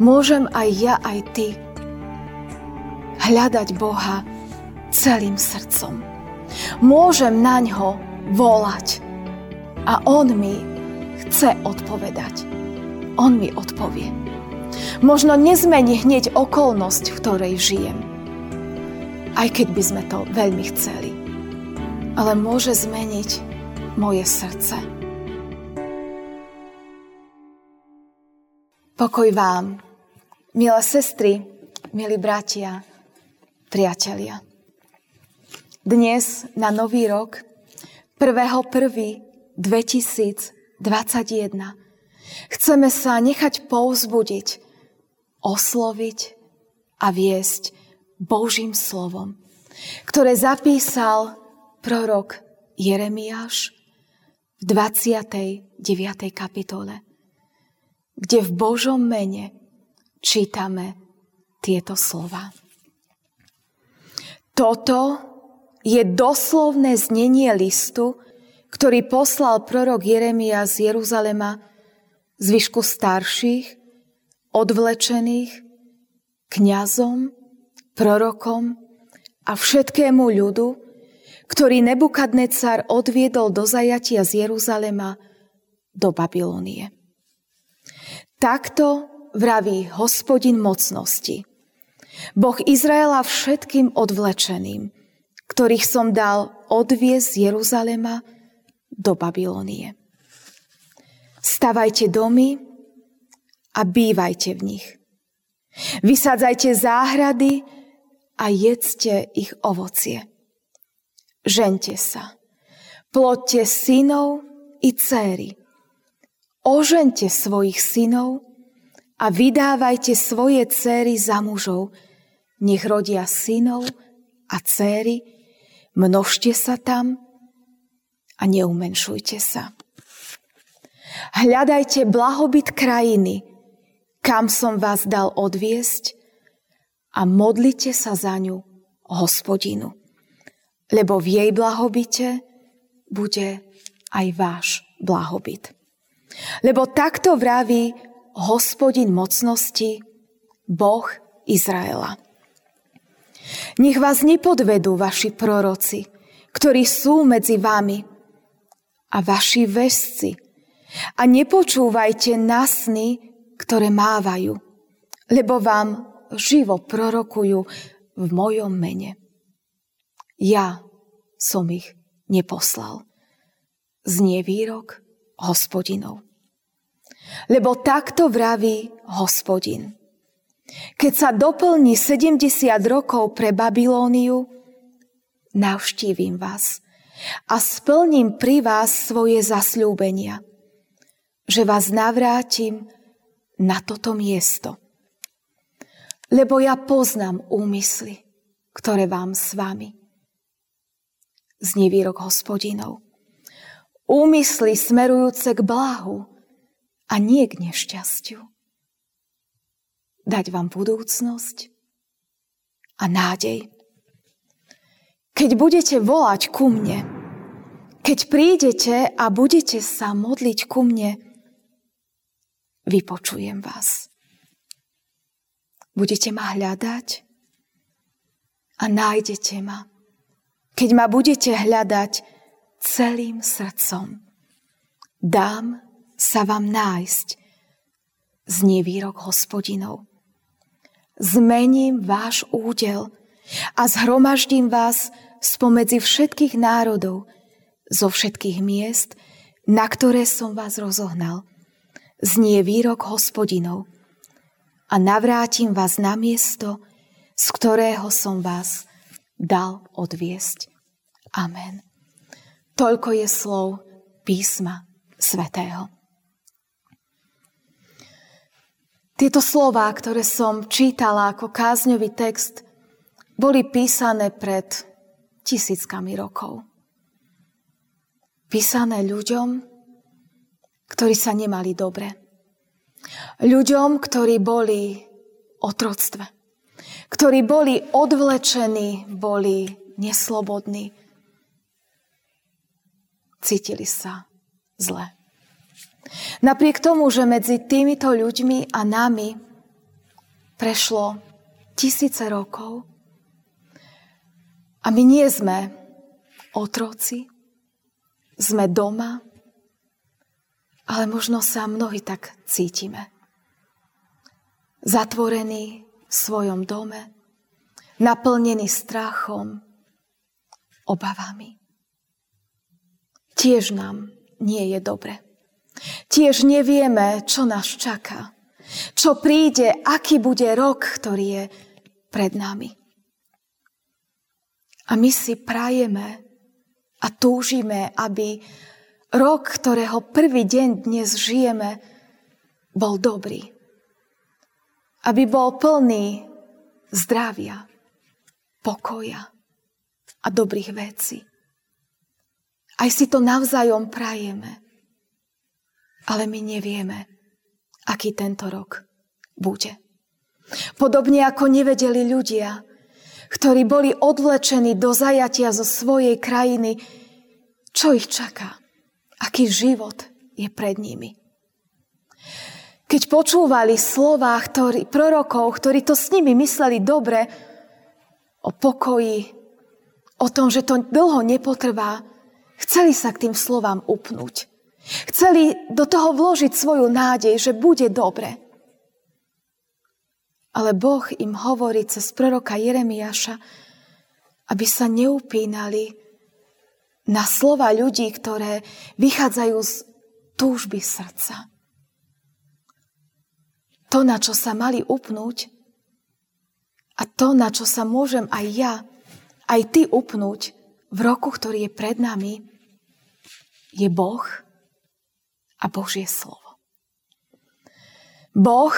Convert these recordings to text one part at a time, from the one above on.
môžem aj ja, aj ty hľadať Boha celým srdcom. Môžem na ňo volať a On mi chce odpovedať. On mi odpovie. Možno nezmení hneď okolnosť, v ktorej žijem. Aj keď by sme to veľmi chceli. Ale môže zmeniť moje srdce. Pokoj vám, milé sestry, milí bratia, priatelia. Dnes na Nový rok 1.1.2021 chceme sa nechať povzbudiť, osloviť a viesť Božím slovom, ktoré zapísal prorok Jeremiáš v 29. kapitole, kde v Božom mene čítame tieto slova. Toto je doslovné znenie listu, ktorý poslal prorok Jeremia z Jeruzalema zvyšku starších, odvlečených, kňazom, prorokom a všetkému ľudu, ktorý Nebukadnecar odviedol do zajatia z Jeruzalema do Babilónie. Takto vraví hospodin mocnosti. Boh Izraela všetkým odvlečeným – ktorých som dal odviezť z Jeruzalema do Babilónie. Stavajte domy a bývajte v nich. Vysádzajte záhrady a jedzte ich ovocie. Žente sa. Plodte synov i céry. Ožente svojich synov a vydávajte svoje céry za mužov. Nech rodia synov a céry, Množte sa tam a neumenšujte sa. Hľadajte blahobyt krajiny, kam som vás dal odviesť a modlite sa za ňu hospodinu. Lebo v jej blahobite bude aj váš blahobyt. Lebo takto vraví hospodin mocnosti, Boh Izraela. Nech vás nepodvedú vaši proroci, ktorí sú medzi vami a vaši vesci. A nepočúvajte na sny, ktoré mávajú, lebo vám živo prorokujú v mojom mene. Ja som ich neposlal. Znie výrok hospodinov. Lebo takto vraví hospodin. Keď sa doplní 70 rokov pre Babilóniu, navštívim vás a splním pri vás svoje zasľúbenia, že vás navrátim na toto miesto. Lebo ja poznám úmysly, ktoré vám s vami. Znie výrok hospodinov. Úmysly smerujúce k blahu a nie k nešťastiu dať vám budúcnosť a nádej. Keď budete volať ku mne, keď prídete a budete sa modliť ku mne, vypočujem vás. Budete ma hľadať a nájdete ma. Keď ma budete hľadať celým srdcom, dám sa vám nájsť, znie výrok hospodinov zmením váš údel a zhromaždím vás spomedzi všetkých národov, zo všetkých miest, na ktoré som vás rozohnal. Znie výrok hospodinov a navrátim vás na miesto, z ktorého som vás dal odviesť. Amen. Toľko je slov písma svätého. Tieto slova, ktoré som čítala ako kázňový text, boli písané pred tisíckami rokov. Písané ľuďom, ktorí sa nemali dobre. Ľuďom, ktorí boli otroctve. Ktorí boli odvlečení, boli neslobodní. Cítili sa zle. Napriek tomu, že medzi týmito ľuďmi a nami prešlo tisíce rokov a my nie sme otroci, sme doma, ale možno sa mnohí tak cítime. Zatvorení v svojom dome, naplnení strachom, obavami. Tiež nám nie je dobre. Tiež nevieme, čo nás čaká. Čo príde, aký bude rok, ktorý je pred nami. A my si prajeme a túžime, aby rok, ktorého prvý deň dnes žijeme, bol dobrý. Aby bol plný zdravia, pokoja a dobrých vecí. Aj si to navzájom prajeme. Ale my nevieme, aký tento rok bude. Podobne ako nevedeli ľudia, ktorí boli odvlečení do zajatia zo svojej krajiny, čo ich čaká, aký život je pred nimi. Keď počúvali slova ktorý, prorokov, ktorí to s nimi mysleli dobre, o pokoji, o tom, že to dlho nepotrvá, chceli sa k tým slovám upnúť. Chceli do toho vložiť svoju nádej, že bude dobre. Ale Boh im hovorí cez proroka Jeremiáša, aby sa neupínali na slova ľudí, ktoré vychádzajú z túžby srdca. To, na čo sa mali upnúť a to, na čo sa môžem aj ja, aj ty upnúť v roku, ktorý je pred nami, je Boh a Božie slovo. Boh,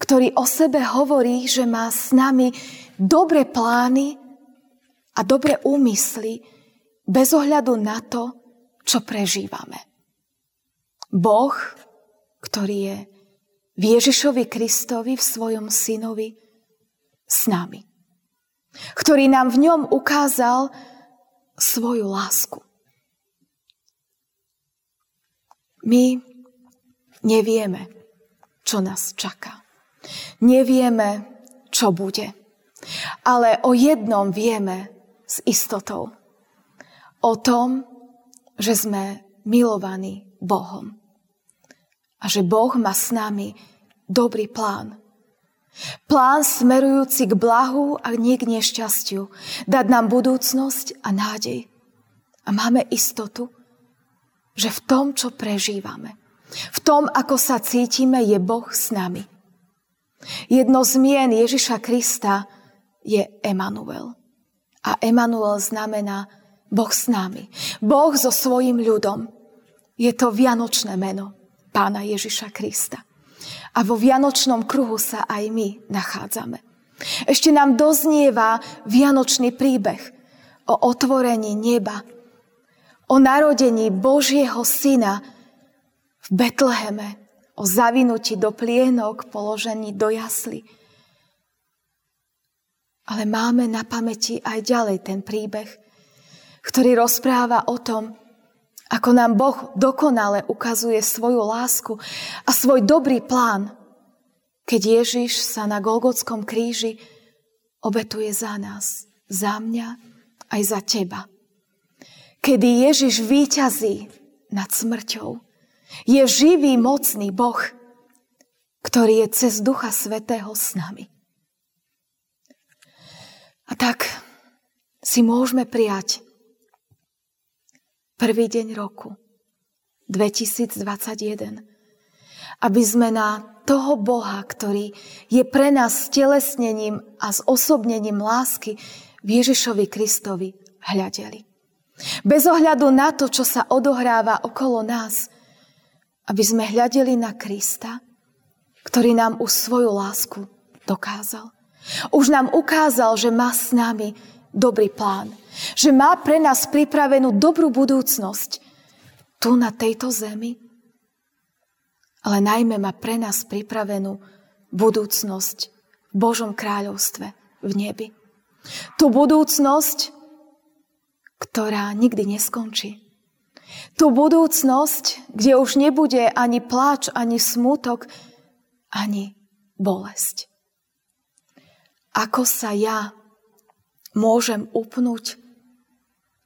ktorý o sebe hovorí, že má s nami dobré plány a dobré úmysly bez ohľadu na to, čo prežívame. Boh, ktorý je v Ježišovi Kristovi, v svojom synovi, s nami. Ktorý nám v ňom ukázal svoju lásku. My nevieme, čo nás čaká. Nevieme, čo bude. Ale o jednom vieme s istotou. O tom, že sme milovaní Bohom. A že Boh má s nami dobrý plán. Plán smerujúci k blahu a nie k nešťastiu. Dať nám budúcnosť a nádej. A máme istotu, že v tom, čo prežívame, v tom, ako sa cítime, je Boh s nami. Jedno z mien Ježiša Krista je Emanuel. A Emanuel znamená Boh s nami. Boh so svojim ľudom. Je to vianočné meno pána Ježiša Krista. A vo vianočnom kruhu sa aj my nachádzame. Ešte nám doznieva vianočný príbeh o otvorení neba o narodení Božieho syna v Betleheme, o zavinutí do plienok, položení do jasly. Ale máme na pamäti aj ďalej ten príbeh, ktorý rozpráva o tom, ako nám Boh dokonale ukazuje svoju lásku a svoj dobrý plán, keď Ježiš sa na Golgotskom kríži obetuje za nás, za mňa aj za teba kedy Ježiš výťazí nad smrťou. Je živý, mocný Boh, ktorý je cez Ducha Svetého s nami. A tak si môžeme prijať prvý deň roku 2021, aby sme na toho Boha, ktorý je pre nás stelesnením a zosobnením lásky v Ježišovi Kristovi hľadeli. Bez ohľadu na to, čo sa odohráva okolo nás, aby sme hľadeli na Krista, ktorý nám už svoju lásku dokázal. Už nám ukázal, že má s nami dobrý plán. Že má pre nás pripravenú dobrú budúcnosť tu na tejto zemi, ale najmä má pre nás pripravenú budúcnosť v Božom kráľovstve v nebi. Tu budúcnosť, ktorá nikdy neskončí. Tú budúcnosť, kde už nebude ani pláč, ani smutok, ani bolesť. Ako sa ja môžem upnúť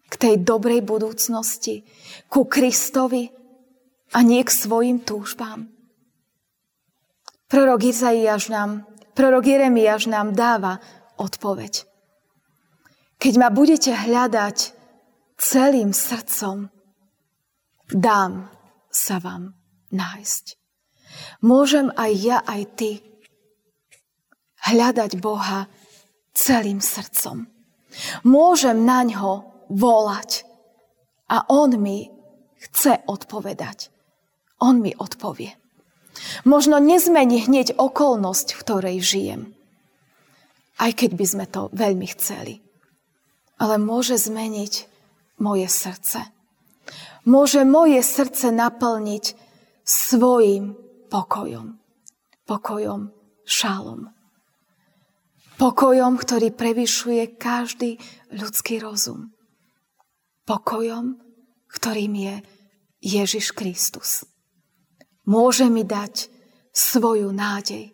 k tej dobrej budúcnosti, ku Kristovi a nie k svojim túžbám. Prorok Izaiáš nám, prorok Jeremiáš nám dáva odpoveď. Keď ma budete hľadať celým srdcom, dám sa vám nájsť. Môžem aj ja, aj ty hľadať Boha celým srdcom. Môžem na ňo volať a on mi chce odpovedať. On mi odpovie. Možno nezmení hneď okolnosť, v ktorej žijem. Aj keď by sme to veľmi chceli. Ale môže zmeniť moje srdce. Môže moje srdce naplniť svojim pokojom. Pokojom šálom. Pokojom, ktorý prevyšuje každý ľudský rozum. Pokojom, ktorým je Ježiš Kristus môže mi dať svoju nádej.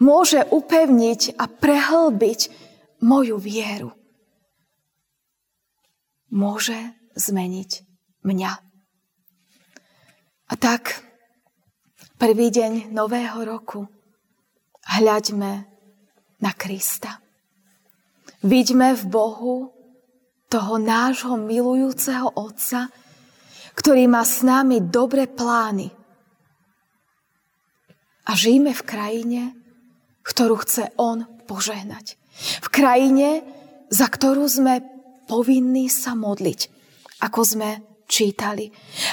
Môže upevniť a prehlbiť moju vieru. Môže zmeniť mňa. A tak, prvý deň nového roku, hľaďme na Krista. Vidíme v Bohu toho nášho milujúceho Otca, ktorý má s nami dobré plány – a žijeme v krajine, ktorú chce On požehnať. V krajine, za ktorú sme povinní sa modliť, ako sme čítali.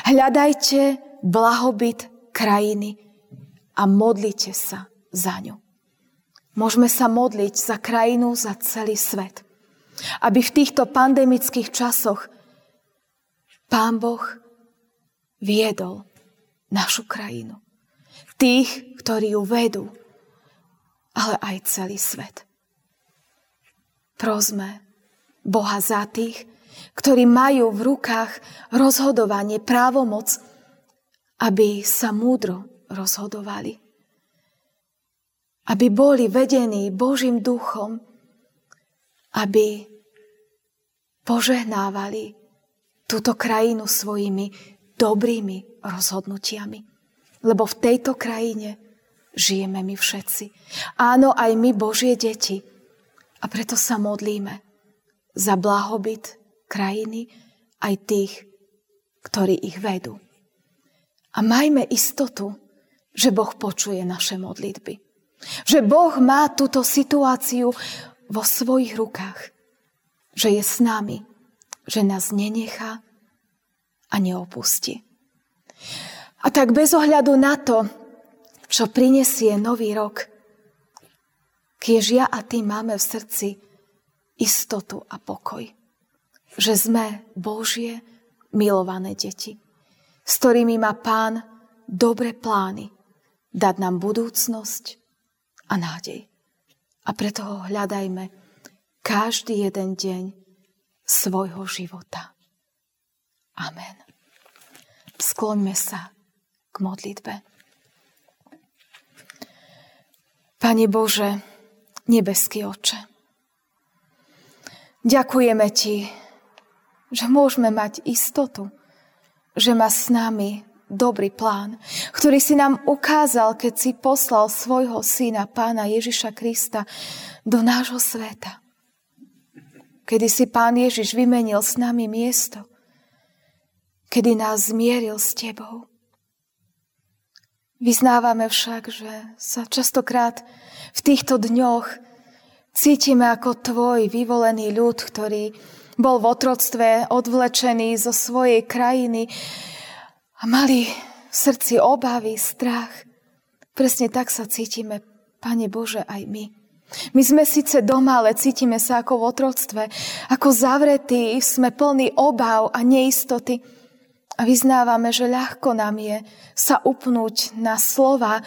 Hľadajte blahobyt krajiny a modlite sa za ňu. Môžeme sa modliť za krajinu, za celý svet. Aby v týchto pandemických časoch Pán Boh viedol našu krajinu tých, ktorí ju vedú, ale aj celý svet. Prosme Boha za tých, ktorí majú v rukách rozhodovanie, právomoc, aby sa múdro rozhodovali. Aby boli vedení Božím duchom, aby požehnávali túto krajinu svojimi dobrými rozhodnutiami. Lebo v tejto krajine žijeme my všetci. Áno, aj my, Božie deti. A preto sa modlíme za blahobyt krajiny aj tých, ktorí ich vedú. A majme istotu, že Boh počuje naše modlitby. Že Boh má túto situáciu vo svojich rukách. Že je s nami. Že nás nenechá a neopustí. A tak bez ohľadu na to, čo prinesie nový rok, kiež ja a ty máme v srdci istotu a pokoj. Že sme Božie milované deti, s ktorými má Pán dobre plány dať nám budúcnosť a nádej. A preto ho hľadajme každý jeden deň svojho života. Amen. Skloňme sa k modlitbe. Pane Bože, nebeský oče, ďakujeme Ti, že môžeme mať istotu, že má s nami dobrý plán, ktorý si nám ukázal, keď si poslal svojho syna, pána Ježiša Krista, do nášho sveta. Kedy si pán Ježiš vymenil s nami miesto, kedy nás zmieril s Tebou. Vyznávame však, že sa častokrát v týchto dňoch cítime ako tvoj vyvolený ľud, ktorý bol v otroctve odvlečený zo svojej krajiny a mali v srdci obavy, strach. Presne tak sa cítime, Pane Bože, aj my. My sme síce doma, ale cítime sa ako v otroctve, ako zavretí, sme plní obav a neistoty. A vyznávame, že ľahko nám je sa upnúť na slova,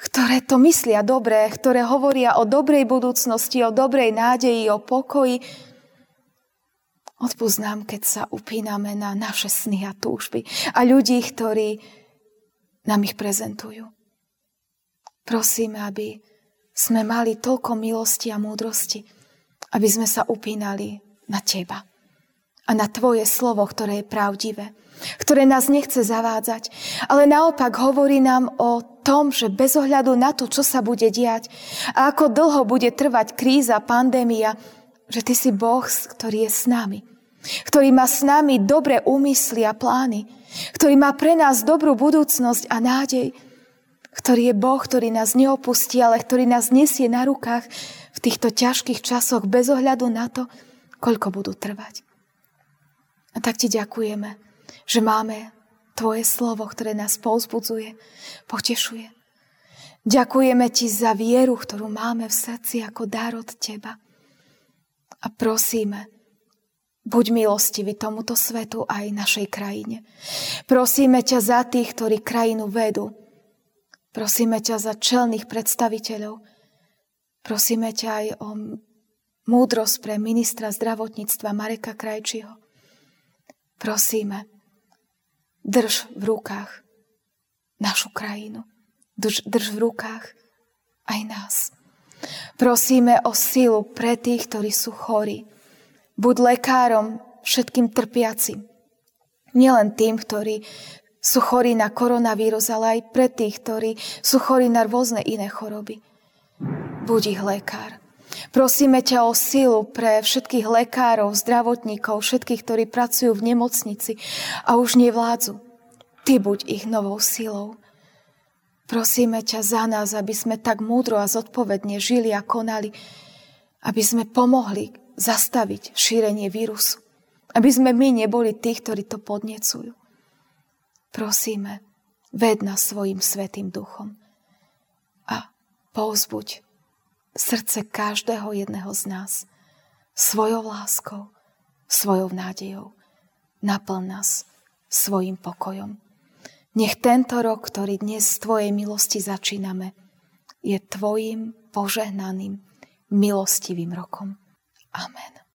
ktoré to myslia dobre, ktoré hovoria o dobrej budúcnosti, o dobrej nádeji, o pokoji. Odpúsť keď sa upíname na naše sny a túžby a ľudí, ktorí nám ich prezentujú. Prosíme, aby sme mali toľko milosti a múdrosti, aby sme sa upínali na Teba a na Tvoje slovo, ktoré je pravdivé, ktoré nás nechce zavádzať, ale naopak hovorí nám o tom, že bez ohľadu na to, čo sa bude diať a ako dlho bude trvať kríza, pandémia, že Ty si Boh, ktorý je s nami, ktorý má s nami dobré úmysly a plány, ktorý má pre nás dobrú budúcnosť a nádej, ktorý je Boh, ktorý nás neopustí, ale ktorý nás nesie na rukách v týchto ťažkých časoch bez ohľadu na to, koľko budú trvať. A tak ti ďakujeme, že máme Tvoje slovo, ktoré nás povzbudzuje, potešuje. Ďakujeme Ti za vieru, ktorú máme v srdci ako dar od Teba. A prosíme, buď milostivý tomuto svetu aj našej krajine. Prosíme ťa za tých, ktorí krajinu vedú, Prosíme ťa za čelných predstaviteľov. Prosíme ťa aj o múdrosť pre ministra zdravotníctva Mareka Krajčího. Prosíme, drž v rukách našu krajinu. Drž, drž v rukách aj nás. Prosíme o silu pre tých, ktorí sú chorí. Buď lekárom všetkým trpiacim. Nielen tým, ktorí sú chorí na koronavírus, ale aj pre tých, ktorí sú chorí na rôzne iné choroby. Buď ich lekár. Prosíme ťa o silu pre všetkých lekárov, zdravotníkov, všetkých, ktorí pracujú v nemocnici a už nevládzu. Ty buď ich novou silou. Prosíme ťa za nás, aby sme tak múdro a zodpovedne žili a konali, aby sme pomohli zastaviť šírenie vírusu. Aby sme my neboli tí, ktorí to podnecujú. Prosíme, ved nás svojim svetým duchom a povzbuď srdce každého jedného z nás svojou láskou, svojou nádejou. Naplň nás svojim pokojom. Nech tento rok, ktorý dnes z Tvojej milosti začíname, je Tvojim požehnaným, milostivým rokom. Amen.